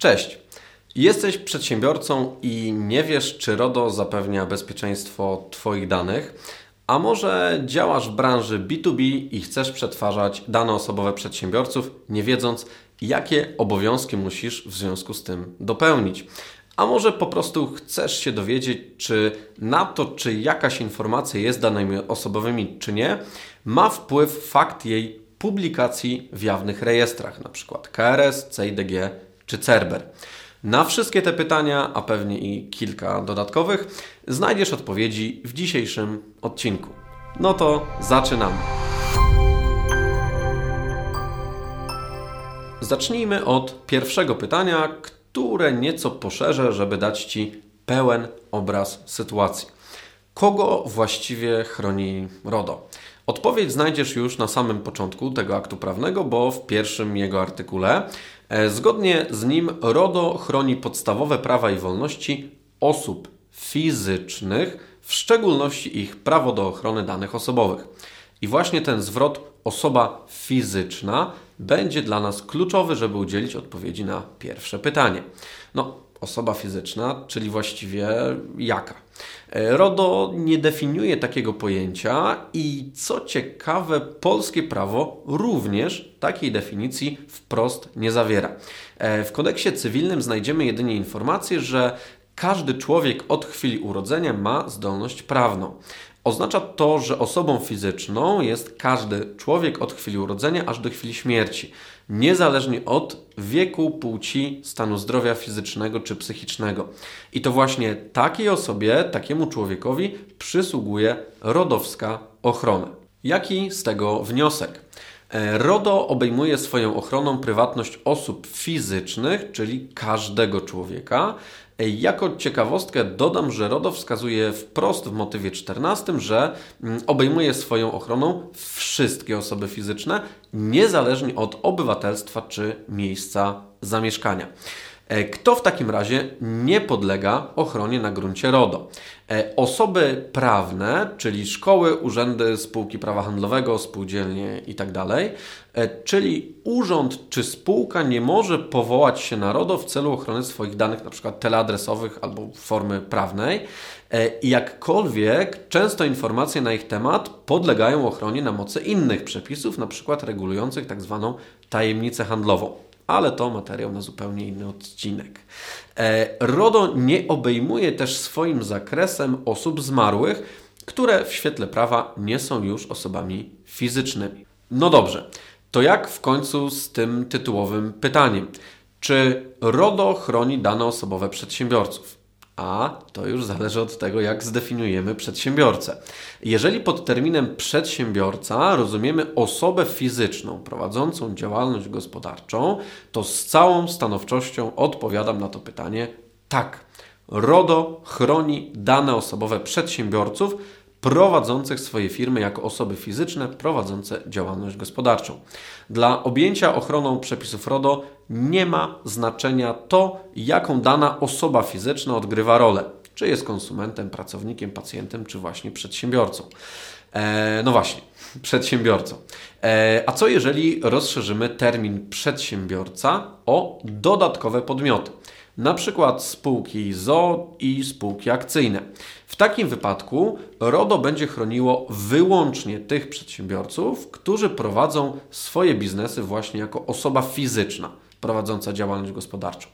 Cześć. Jesteś przedsiębiorcą i nie wiesz, czy RODO zapewnia bezpieczeństwo Twoich danych, a może działasz w branży B2B i chcesz przetwarzać dane osobowe przedsiębiorców, nie wiedząc, jakie obowiązki musisz w związku z tym dopełnić. A może po prostu chcesz się dowiedzieć, czy na to, czy jakaś informacja jest danymi osobowymi, czy nie, ma wpływ fakt jej publikacji w jawnych rejestrach, np. KRS, CIDG czy CERBER. Na wszystkie te pytania, a pewnie i kilka dodatkowych, znajdziesz odpowiedzi w dzisiejszym odcinku. No to zaczynamy. Zacznijmy od pierwszego pytania, które nieco poszerzę, żeby dać Ci pełen obraz sytuacji. Kogo właściwie chroni RODO? Odpowiedź znajdziesz już na samym początku tego aktu prawnego, bo w pierwszym jego artykule E, zgodnie z nim RODO chroni podstawowe prawa i wolności osób fizycznych, w szczególności ich prawo do ochrony danych osobowych. I właśnie ten zwrot osoba fizyczna będzie dla nas kluczowy, żeby udzielić odpowiedzi na pierwsze pytanie. No, osoba fizyczna, czyli właściwie jaka? E, RODO nie definiuje takiego pojęcia i co ciekawe, polskie prawo również takiej definicji wprost nie zawiera. E, w kodeksie cywilnym znajdziemy jedynie informację, że każdy człowiek od chwili urodzenia ma zdolność prawną. Oznacza to, że osobą fizyczną jest każdy człowiek od chwili urodzenia aż do chwili śmierci, niezależnie od wieku, płci, stanu zdrowia fizycznego czy psychicznego. I to właśnie takiej osobie, takiemu człowiekowi przysługuje rodowska ochrona. Jaki z tego wniosek? E, RODO obejmuje swoją ochroną prywatność osób fizycznych, czyli każdego człowieka. E, jako ciekawostkę dodam, że RODO wskazuje wprost w motywie 14, że mm, obejmuje swoją ochroną wszystkie osoby fizyczne, niezależnie od obywatelstwa czy miejsca zamieszkania. E, kto w takim razie nie podlega ochronie na gruncie RODO? E, osoby prawne, czyli szkoły, urzędy, spółki prawa handlowego, spółdzielnie itd., tak e, czyli urząd czy spółka nie może powołać się na RODO w celu ochrony swoich danych, np. teleadresowych albo formy prawnej. I jakkolwiek często informacje na ich temat podlegają ochronie na mocy innych przepisów, np. regulujących tzw. Tak tajemnicę handlową ale to materiał na zupełnie inny odcinek. E, RODO nie obejmuje też swoim zakresem osób zmarłych, które w świetle prawa nie są już osobami fizycznymi. No dobrze, to jak w końcu z tym tytułowym pytaniem? Czy RODO chroni dane osobowe przedsiębiorców? A to już zależy od tego, jak zdefiniujemy przedsiębiorcę. Jeżeli pod terminem przedsiębiorca rozumiemy osobę fizyczną prowadzącą działalność gospodarczą, to z całą stanowczością odpowiadam na to pytanie tak. RODO chroni dane osobowe przedsiębiorców prowadzących swoje firmy jako osoby fizyczne prowadzące działalność gospodarczą. Dla objęcia ochroną przepisów RODO nie ma znaczenia to, jaką dana osoba fizyczna odgrywa rolę. Czy jest konsumentem, pracownikiem, pacjentem, czy właśnie przedsiębiorcą. E, no właśnie, przedsiębiorcą. E, a co jeżeli rozszerzymy termin przedsiębiorca o dodatkowe podmioty? na przykład spółki ZO i spółki akcyjne. W takim wypadku RODO będzie chroniło wyłącznie tych przedsiębiorców, którzy prowadzą swoje biznesy właśnie jako osoba fizyczna prowadząca działalność gospodarczą.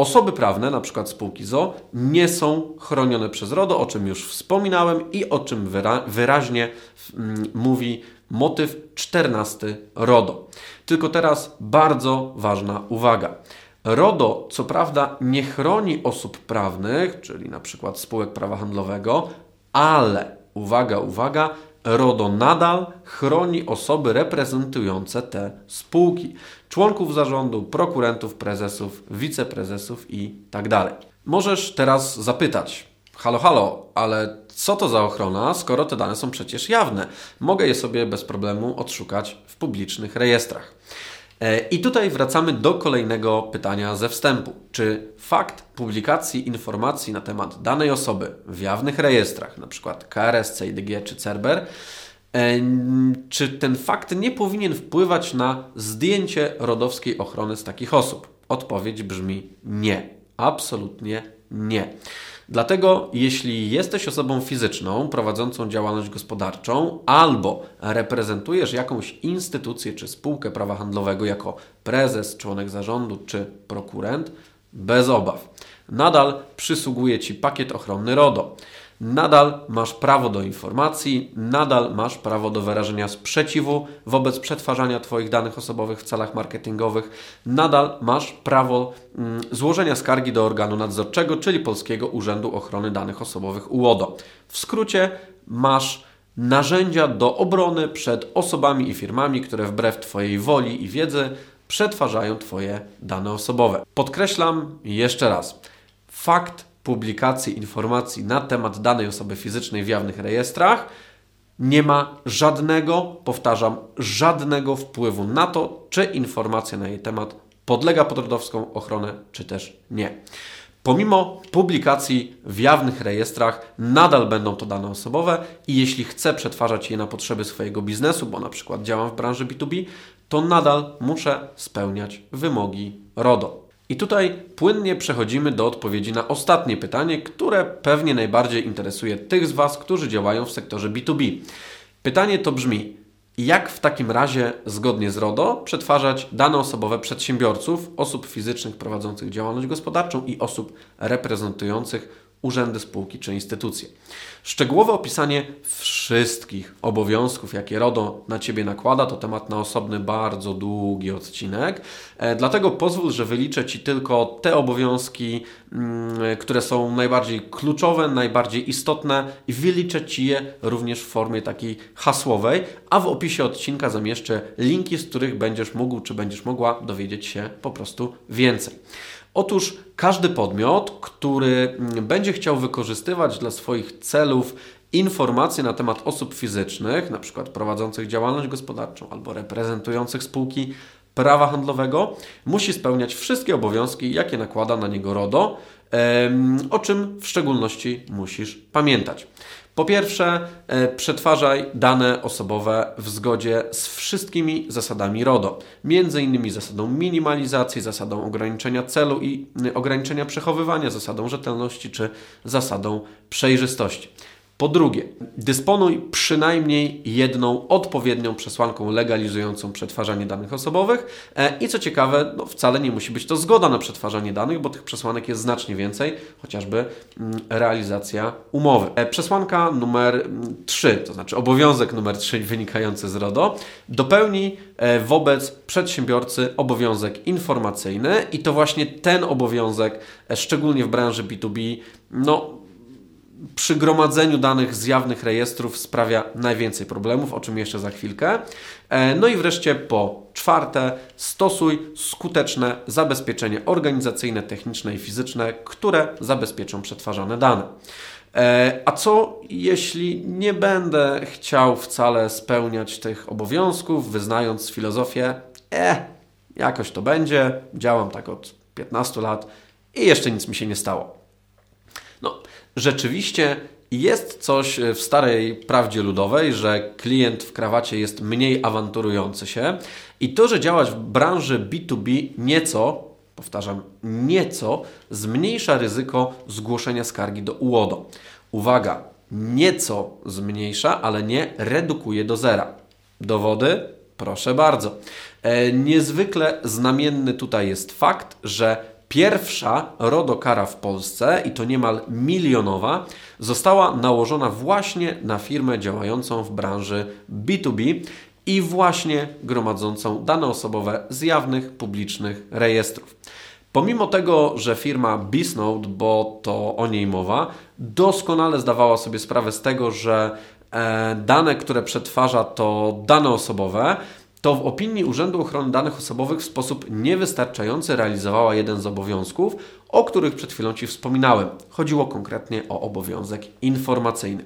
Osoby prawne, np. spółki ZO, nie są chronione przez RODO, o czym już wspominałem i o czym wyra wyraźnie mm, mówi motyw 14 RODO. Tylko teraz bardzo ważna uwaga. RODO, co prawda, nie chroni osób prawnych, czyli przykład spółek prawa handlowego, ale uwaga, uwaga, RODO nadal chroni osoby reprezentujące te spółki, członków zarządu, prokurentów, prezesów, wiceprezesów i tak dalej. Możesz teraz zapytać: Halo, halo, ale co to za ochrona, skoro te dane są przecież jawne? Mogę je sobie bez problemu odszukać w publicznych rejestrach. E, I tutaj wracamy do kolejnego pytania ze wstępu. Czy fakt publikacji informacji na temat danej osoby w jawnych rejestrach, np. KRS, CIDG czy CERBER, e, czy ten fakt nie powinien wpływać na zdjęcie rodowskiej ochrony z takich osób? Odpowiedź brzmi nie. Absolutnie nie. Dlatego, jeśli jesteś osobą fizyczną prowadzącą działalność gospodarczą albo reprezentujesz jakąś instytucję czy spółkę prawa handlowego jako prezes, członek zarządu czy prokurent, bez obaw. Nadal przysługuje Ci pakiet ochronny RODO nadal masz prawo do informacji, nadal masz prawo do wyrażenia sprzeciwu wobec przetwarzania Twoich danych osobowych w celach marketingowych, nadal masz prawo mm, złożenia skargi do organu nadzorczego, czyli Polskiego Urzędu Ochrony Danych Osobowych UODO. W skrócie masz narzędzia do obrony przed osobami i firmami, które wbrew Twojej woli i wiedzy przetwarzają Twoje dane osobowe. Podkreślam jeszcze raz. Fakt publikacji informacji na temat danej osoby fizycznej w jawnych rejestrach nie ma żadnego, powtarzam, żadnego wpływu na to, czy informacja na jej temat podlega pod rodowską ochronę, czy też nie. Pomimo publikacji w jawnych rejestrach, nadal będą to dane osobowe i jeśli chcę przetwarzać je na potrzeby swojego biznesu, bo na przykład działam w branży B2B, to nadal muszę spełniać wymogi RODO. I tutaj płynnie przechodzimy do odpowiedzi na ostatnie pytanie, które pewnie najbardziej interesuje tych z Was, którzy działają w sektorze B2B. Pytanie to brzmi: jak w takim razie, zgodnie z RODO, przetwarzać dane osobowe przedsiębiorców, osób fizycznych prowadzących działalność gospodarczą i osób reprezentujących urzędy, spółki czy instytucje. Szczegółowe opisanie wszystkich obowiązków, jakie RODO na Ciebie nakłada, to temat na osobny, bardzo długi odcinek. E, dlatego pozwól, że wyliczę Ci tylko te obowiązki, mm, które są najbardziej kluczowe, najbardziej istotne i wyliczę Ci je również w formie takiej hasłowej, a w opisie odcinka zamieszczę linki, z których będziesz mógł czy będziesz mogła dowiedzieć się po prostu więcej. Otóż każdy podmiot, który mm, będzie chciał wykorzystywać dla swoich celów informacje na temat osób fizycznych, na przykład prowadzących działalność gospodarczą albo reprezentujących spółki prawa handlowego, musi spełniać wszystkie obowiązki, jakie nakłada na niego RODO, o czym w szczególności musisz pamiętać. Po pierwsze, e, przetwarzaj dane osobowe w zgodzie z wszystkimi zasadami RODO, między innymi zasadą minimalizacji, zasadą ograniczenia celu i ograniczenia przechowywania, zasadą rzetelności czy zasadą przejrzystości. Po drugie, dysponuj przynajmniej jedną odpowiednią przesłanką legalizującą przetwarzanie danych osobowych e, i co ciekawe, no wcale nie musi być to zgoda na przetwarzanie danych, bo tych przesłanek jest znacznie więcej, chociażby mm, realizacja umowy. E, przesłanka numer 3, to znaczy obowiązek numer 3 wynikający z RODO, dopełni e, wobec przedsiębiorcy obowiązek informacyjny i to właśnie ten obowiązek, szczególnie w branży B2B, no przy gromadzeniu danych z jawnych rejestrów sprawia najwięcej problemów, o czym jeszcze za chwilkę. E, no i wreszcie po czwarte, stosuj skuteczne zabezpieczenie organizacyjne, techniczne i fizyczne, które zabezpieczą przetwarzane dane. E, a co jeśli nie będę chciał wcale spełniać tych obowiązków, wyznając filozofię, e, jakoś to będzie, działam tak od 15 lat i jeszcze nic mi się nie stało. No, rzeczywiście jest coś w starej prawdzie ludowej, że klient w krawacie jest mniej awanturujący się i to, że działać w branży B2B nieco, powtarzam, nieco zmniejsza ryzyko zgłoszenia skargi do UODO. Uwaga, nieco zmniejsza, ale nie redukuje do zera. Dowody? Proszę bardzo. E, niezwykle znamienny tutaj jest fakt, że Pierwsza RODO-kara w Polsce, i to niemal milionowa, została nałożona właśnie na firmę działającą w branży B2B i właśnie gromadzącą dane osobowe z jawnych, publicznych rejestrów. Pomimo tego, że firma Bisnode, bo to o niej mowa, doskonale zdawała sobie sprawę z tego, że e, dane, które przetwarza, to dane osobowe, to w opinii Urzędu Ochrony Danych Osobowych w sposób niewystarczający realizowała jeden z obowiązków, o których przed chwilą Ci wspominałem. Chodziło konkretnie o obowiązek informacyjny.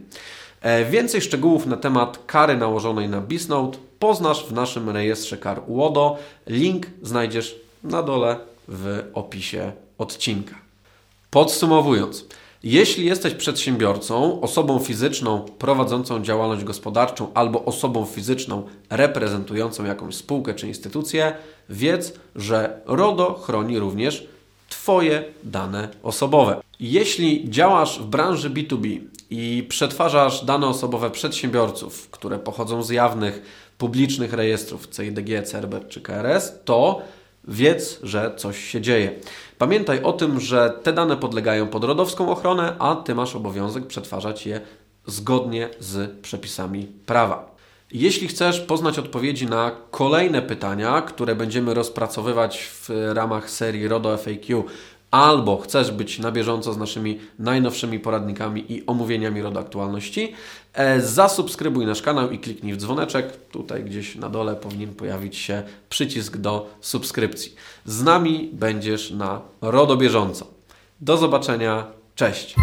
E, więcej szczegółów na temat kary nałożonej na Bisnote poznasz w naszym rejestrze kar UODO. Link znajdziesz na dole w opisie odcinka. Podsumowując, Jeśli jesteś przedsiębiorcą, osobą fizyczną prowadzącą działalność gospodarczą albo osobą fizyczną reprezentującą jakąś spółkę czy instytucję, wiedz, że RODO chroni również Twoje dane osobowe. Jeśli działasz w branży B2B i przetwarzasz dane osobowe przedsiębiorców, które pochodzą z jawnych, publicznych rejestrów CIDG, CERBER czy KRS, to wiedz, że coś się dzieje. Pamiętaj o tym, że te dane podlegają pod rodowską ochronę, a Ty masz obowiązek przetwarzać je zgodnie z przepisami prawa. Jeśli chcesz poznać odpowiedzi na kolejne pytania, które będziemy rozpracowywać w ramach serii RODO FAQ, albo chcesz być na bieżąco z naszymi najnowszymi poradnikami i omówieniami RODO aktualności, e, zasubskrybuj nasz kanał i kliknij w dzwoneczek. Tutaj gdzieś na dole powinien pojawić się przycisk do subskrypcji. Z nami będziesz na RODO bieżąco. Do zobaczenia. Cześć.